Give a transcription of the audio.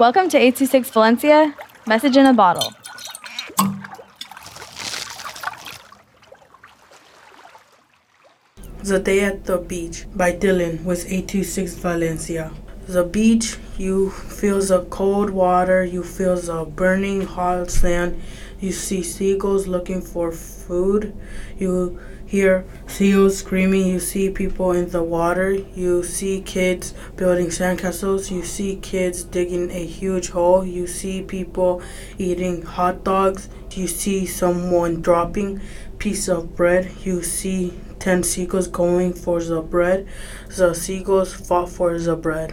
Welcome to 826 Valencia, message in a bottle. The Day at the Beach by Dylan with 826 Valencia. The beach, you feel the cold water, you feel the burning hot sand, you see seagulls looking for food, you hear seals screaming, you see people in the water, you see kids building sandcastles, you see kids digging a huge hole, you see people eating hot dogs, you see someone dropping piece of bread, you see 10 seagulls going for the bread, the seagulls fought for the bread.